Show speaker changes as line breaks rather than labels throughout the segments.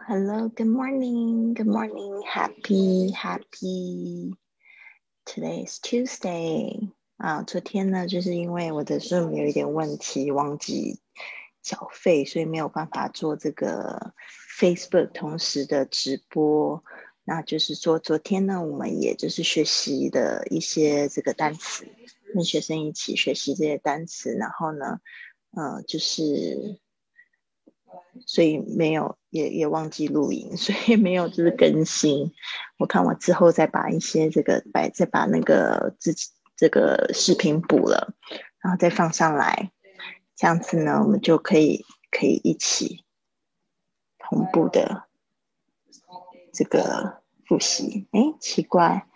Hello, good morning, good morning, happy, happy. Today is Tuesday. 啊，昨天呢，就是因为我的 Zoom 有一点问题，忘记缴费，所以没有办法做这个 Facebook 同时的直播。那就是说，昨天呢，我们也就是学习的一些这个单词，跟学生一起学习这些单词，然后呢，呃，就是。所以没有，也也忘记录音，所以没有就是更新。我看我之后再把一些这个，把再把那个自己这个视频补了，然后再放上来，这样子呢，我们就可以可以一起同步的这个复习。哎，奇怪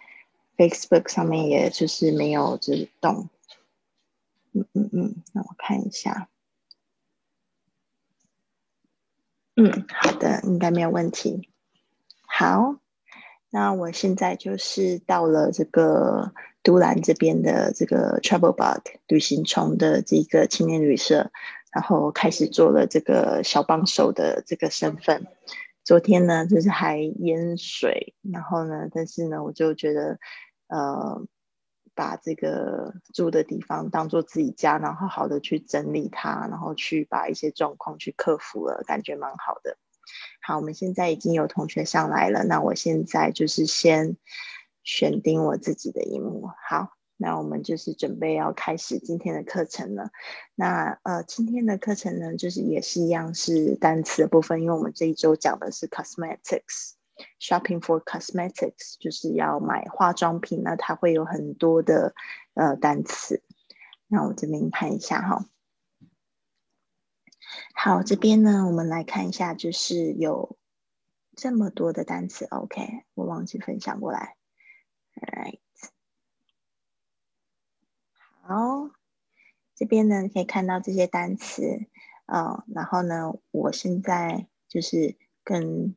，Facebook 上面也就是没有就是动。嗯嗯嗯，那我看一下。嗯，好的，应该没有问题。好，那我现在就是到了这个都兰这边的这个 Travel Bug 旅行虫的这个青年旅社，然后开始做了这个小帮手的这个身份。昨天呢，就是还淹水，然后呢，但是呢，我就觉得，呃。把这个住的地方当做自己家，然后好的去整理它，然后去把一些状况去克服了，感觉蛮好的。好，我们现在已经有同学上来了，那我现在就是先选定我自己的一幕。好，那我们就是准备要开始今天的课程了。那呃，今天的课程呢，就是也是一样是单词的部分，因为我们这一周讲的是 cosmetics。Shopping for cosmetics 就是要买化妆品，那它会有很多的呃单词。那我这边看一下哈。好，这边呢，我们来看一下，就是有这么多的单词。OK，我忘记分享过来。Right，好，这边呢可以看到这些单词，嗯，然后呢，我现在就是跟。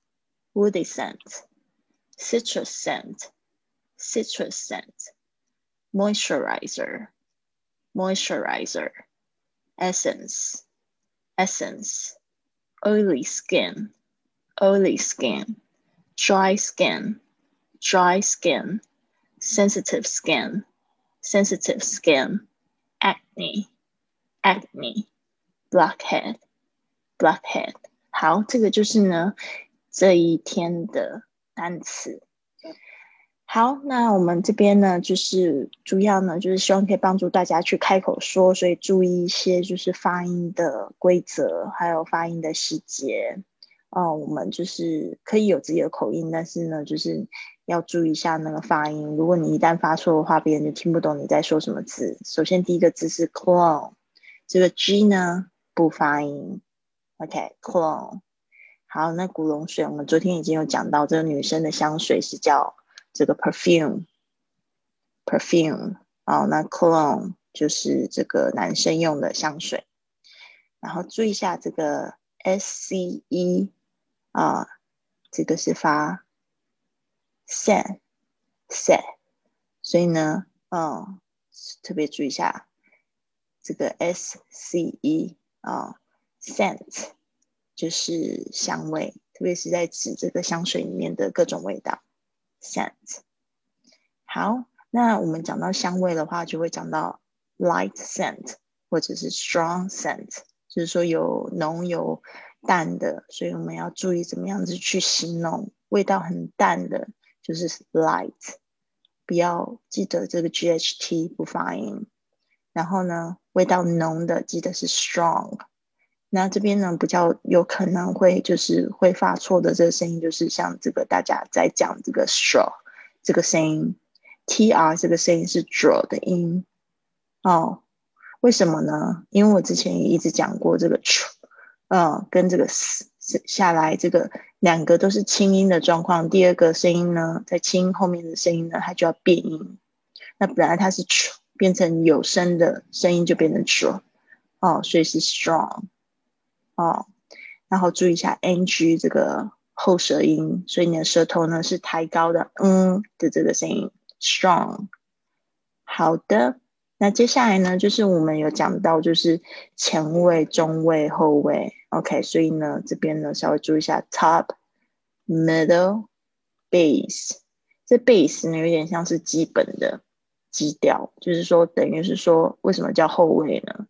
citrus scent, citrus scent, moisturizer, moisturizer, essence, essence, oily skin, oily skin, dry skin, dry skin, sensitive skin, sensitive skin, acne, acne, blackhead, blackhead。好，这个就是呢， 这一天的单词，好，那我们这边呢，就是主要呢，就是希望可以帮助大家去开口说，所以注意一些就是发音的规则，还有发音的细节。哦，我们就是可以有自己的口音，但是呢，就是要注意一下那个发音。如果你一旦发错的话，别人就听不懂你在说什么字。首先第一个字是 clone，这个 G 呢不发音。OK，clone。好，那古龙水，我们昨天已经有讲到，这个女生的香水是叫这个 perfume，perfume。哦，那 cologne 就是这个男生用的香水。然后注意一下这个 s c e 啊，这个是发 sen，sen。所以呢，嗯，特别注意一下这个 s c e 啊，scent。就是香味，特别是在指这个香水里面的各种味道，scent。好，那我们讲到香味的话，就会讲到 light scent 或者是 strong scent，就是说有浓有淡的，所以我们要注意怎么样子去形容味道很淡的，就是 light，不要记得这个 ght 不发音。然后呢，味道浓的记得是 strong。那这边呢，比较有可能会就是会发错的这个声音，就是像这个大家在讲这个 straw 这个声音，tr 这个声音是 draw 的音哦。为什么呢？因为我之前也一直讲过这个 tr，嗯，跟这个 s 下来，这个两个都是清音的状况，第二个声音呢，在清音后面的声音呢，它就要变音。那本来它是 tr，变成有声的声音就变成 tr，哦，所以是 strong，哦，然后注意一下 ng 这个后舌音，所以你的舌头呢是抬高的，嗯的这个声音 strong。好的。那接下来呢，就是我们有讲到，就是前位、中位、后位，OK，所以呢，这边呢稍微注意一下，top、middle、base，这 base 呢有点像是基本的基调，就是说等于是说，为什么叫后位呢？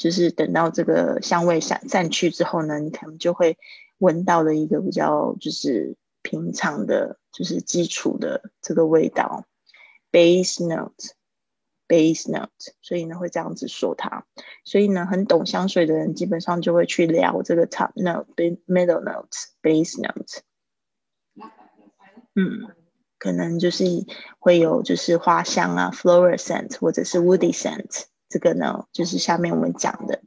就是等到这个香味散散去之后呢，你可能就会闻到的一个比较就是平常的，就是基础的这个味道，base note。Base note，所以呢会这样子说它。所以呢，很懂香水的人基本上就会去聊这个 top note、middle note、base note。嗯，可能就是会有就是花香啊，floral scent 或者是 woody scent。这个呢，就是下面我们讲的。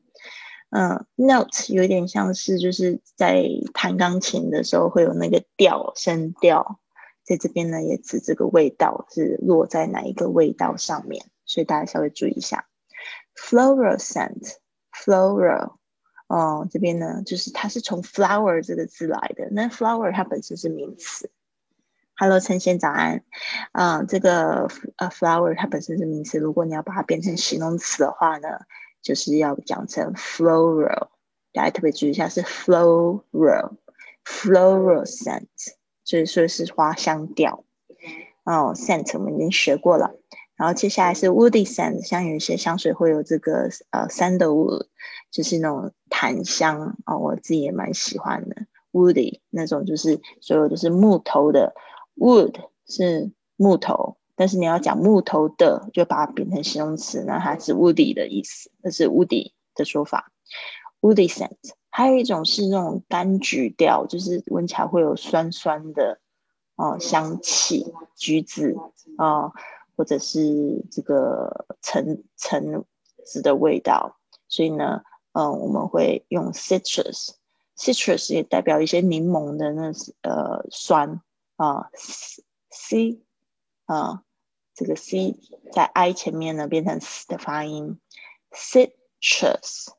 嗯，note 有点像是就是在弹钢琴的时候会有那个调声调，在这边呢也指这个味道是落在哪一个味道上面。所以大家稍微注意一下，floral scent，floral，哦，这边呢就是它是从 flower 这个字来的。那 flower 它本身是名词。Hello，陈先早安。啊，这个呃 flower 它本身是名词，如果你要把它变成形容词的话呢，就是要讲成 floral。大家特别注意一下，是 floral，floral scent，所以说是花香调。哦，scent 我们已经学过了。然后接下来是 woody scent，像有一些香水会有这个呃 sandalwood，就是那种檀香哦，我自己也蛮喜欢的 woody 那种，就是所有都是木头的 wood 是木头，但是你要讲木头的，就把它变成形容词，那它是 woody 的意思，这是 woody 的说法 woody scent。还有一种是那种柑橘调，就是闻起来会有酸酸的哦香气，橘子哦。或者是这个橙橙子的味道，所以呢，嗯，我们会用 citrus，citrus 也代表一些柠檬的那呃酸啊，c 啊，这个 c 在 i 前面呢变成 s 的发音，citrus，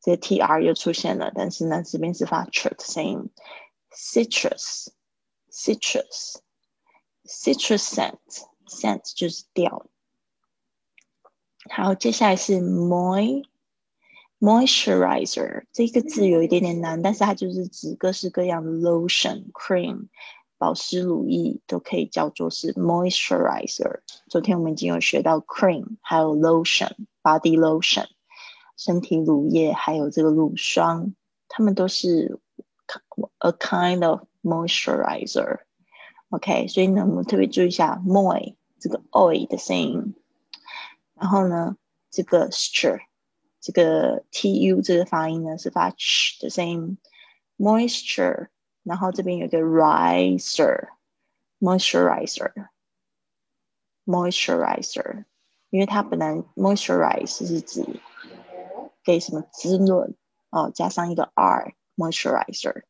这个 tr 又出现了，但是呢这边是发 tr 的声音，citrus，citrus，citrus scent。scent 就是调。好，接下来是 moy moisturizer 这个字有一点点难，但是它就是指各式各样的 lotion、cream、 保湿乳液都可以叫做是 moisturizer。昨天我们已经有学到 cream，还有 lotion、body lotion、身体乳液，还有这个乳霜，它们都是 a kind of moisturizer。OK，所以呢，我们特别注意一下 moi 这个 oi 的声音。然后呢，这个 stir 这个 tu 这个发音呢是发 ch 的声音，moisture。然后这边有个 riser，moisturizer，moisturizer，因为它本来 moisturize 是指给什么滋润哦，加上一个 r，moisturizer。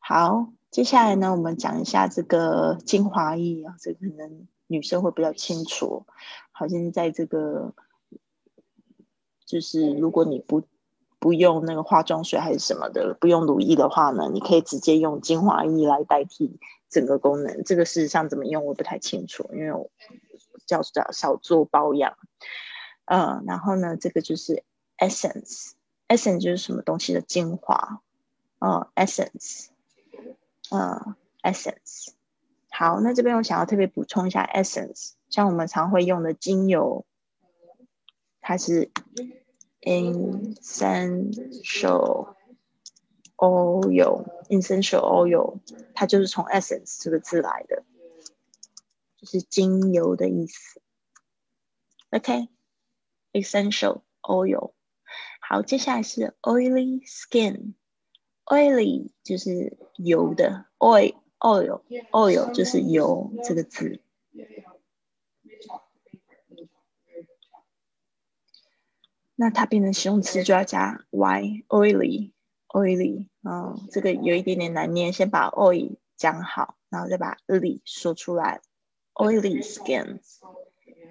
好。接下来呢，我们讲一下这个精华液啊，这可能女生会比较清楚。好像在这个，就是如果你不不用那个化妆水还是什么的，不用乳液的话呢，你可以直接用精华液来代替整个功能。这个事实上怎么用我不太清楚，因为我较少少做保养。嗯，然后呢，这个就是 essence，essence 就是什么东西的精华嗯 e s s e n c e 嗯，essence。好，那这边我想要特别补充一下 essence，像我们常会用的精油，它是 essential oil，essential oil，它就是从 essence 这个字来的，就是精油的意思。OK，essential oil。好，接下来是 oily skin。oily 就是油的，oil oil oil 就是油这个字。那它变成形容词就要加 y oily oily，嗯，这个有一点点难念，先把 oil 讲好，然后再把 ly 说出来。oily skin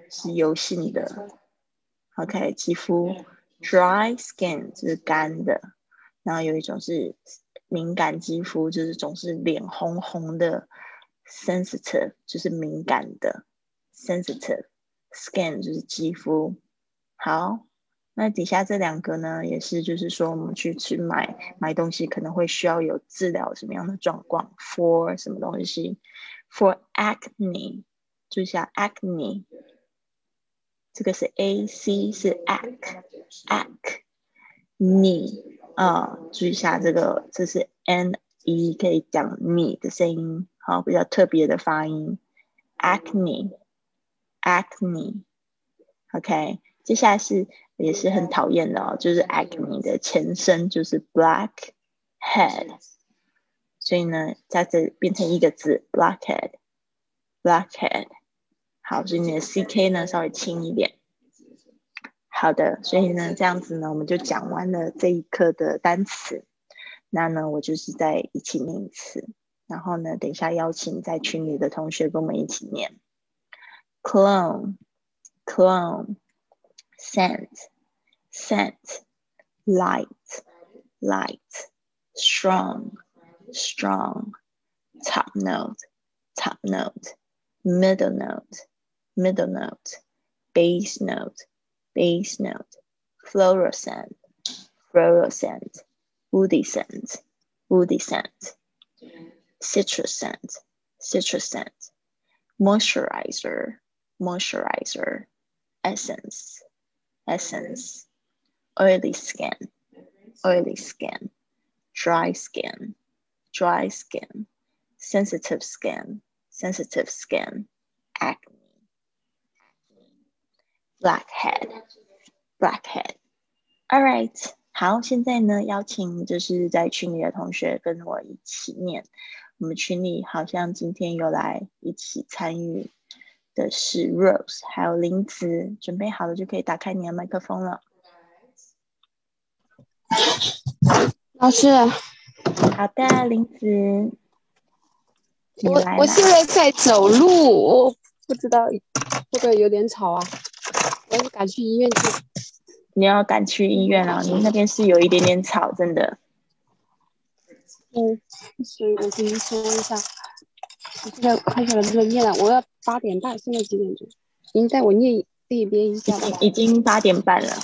是油性的，OK，肌肤。dry skin 就是干的，然后有一种是敏感肌肤，就是总是脸红红的。sensitive 就是敏感的，sensitive skin 就是肌肤。好。那底下这两个呢，也是就是说，我们去去买买东西，可能会需要有治疗什么样的状况？For 什么东西？For acne，注意下 acne，这个是 A C 是 ac，ac，ne 啊，注意下这个，这是 N E 可以讲你的声音，好，比较特别的发音，acne，acne，OK，接下来是。也是很讨厌的哦，就是 acne 的前身就是 blackhead，所以呢，在这变成一个字 blackhead，blackhead，好，所以你的 ck 呢稍微轻一点。好的，所以呢这样子呢，我们就讲完了这一课的单词。那呢，我就是再一起念一次，然后呢，等一下邀请在群里的同学跟我们一起念，clone，clone。Scent, scent, light, light, strong, strong, top note, top note, middle note, middle note, bass note, bass note, fluorescent, fluorescent, woody scent, woody scent, citrus scent, citrus scent, moisturizer, moisturizer, essence, essence, oily skin, oily skin, dry skin, dry skin, sensitive skin, sensitive skin, acne, blackhead, blackhead. All right，好，现在呢，邀请就是在群里的同学跟我一起念。我们群里好像今天有来一起参与 的是 Rose，还有林子，准备好了就可以打开你的麦克风了。
老师，
好的，林子，
我我现在在走路，我不知道会不会有点吵啊？我要赶去医院去。
你要赶去医院啊？你那边是有一点点吵，真的。
嗯，所以我跟你说一下。我现在快下来不能念了，我要八点半，现在几点钟？您带我念一边一下
吧。已经八点半了，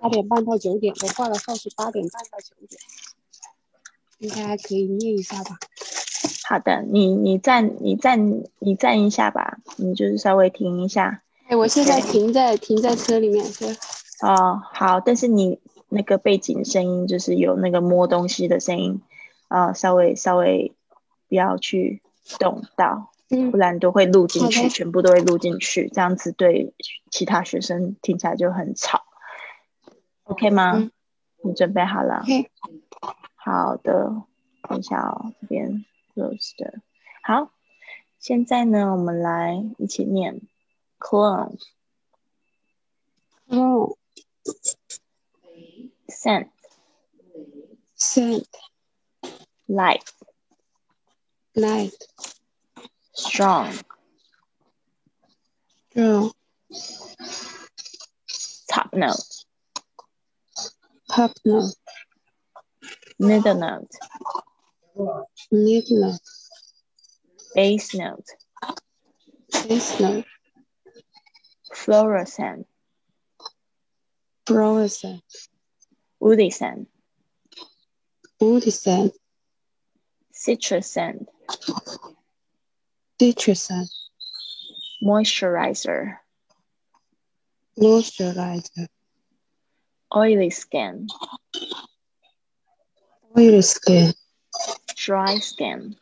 八点半到九点，我挂的号是八点半到九点，应该还可以念一下吧。
好的，你你站你站你站一下吧，你就是稍微停一下。
哎，我现在停在停在车里面，是。
哦，好，但是你那个背景声音就是有那个摸东西的声音，啊，稍微稍微。不要去动到，不然都会录进去，全部都会录进去，这样子对其他学生听起来就很吵。OK 吗？你准备好了？好的，等一下哦，这边 close 的。好，现在呢，我们来一起念 clone，clone，scent，scent，light。
light,
strong,
strong,
top note,
top note,
middle note,
middle note,
bass note,
bass note,
fluorescent,
fluorescent,
woody scent,
woody scent,
citrus scent,
Citrusen.
Moisturizer.
Moisturizer.
Oily skin.
Oily skin.
Dry skin.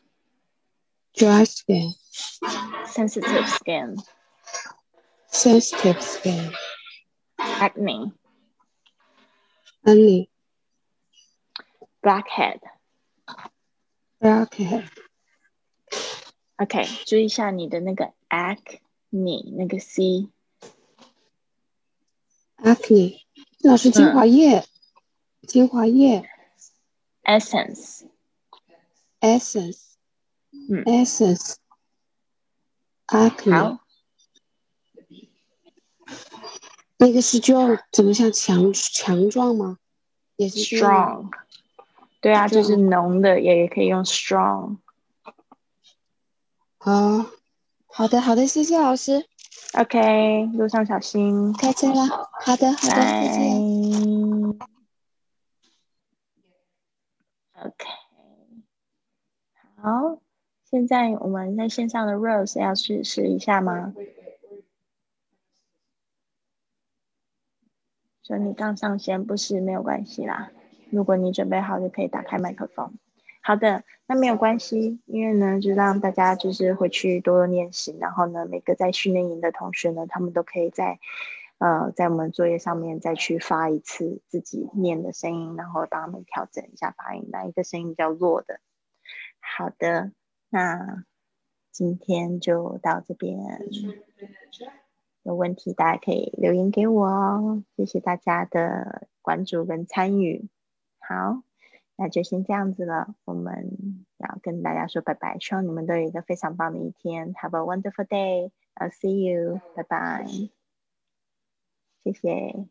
Dry skin.
Sensitive skin.
Sensitive skin.
Acne.
Acne.
Blackhead.
Blackhead.
OK，注意一下你的那个 acne 那个 c。
acne，老师精华液。精华液 essence，essence
嗯
essence acne
好，
那个是就怎么像强强壮吗？也是
strong，对啊，就是浓的，也也可以用 strong。
哦，好的好的，谢谢老师
，OK，路上小心，
开车了。好的好的，再见。
拜。OK，好，现在我们在线上的 Rose 要去试一下吗？说你刚上线不是没有关系啦，如果你准备好就可以打开麦克风。好的，那没有关系，因为呢，就让大家就是回去多多练习，然后呢，每个在训练营的同学呢，他们都可以在呃在我们作业上面再去发一次自己念的声音，然后帮他们调整一下发音，哪一个声音比较弱的。好的，那今天就到这边。有问题大家可以留言给我哦，谢谢大家的关注跟参与。好，那就先这样子了，我们要跟大家说拜拜，希望你们都有一个非常棒的一天，Have a wonderful day. I'll see you. 拜拜，谢谢。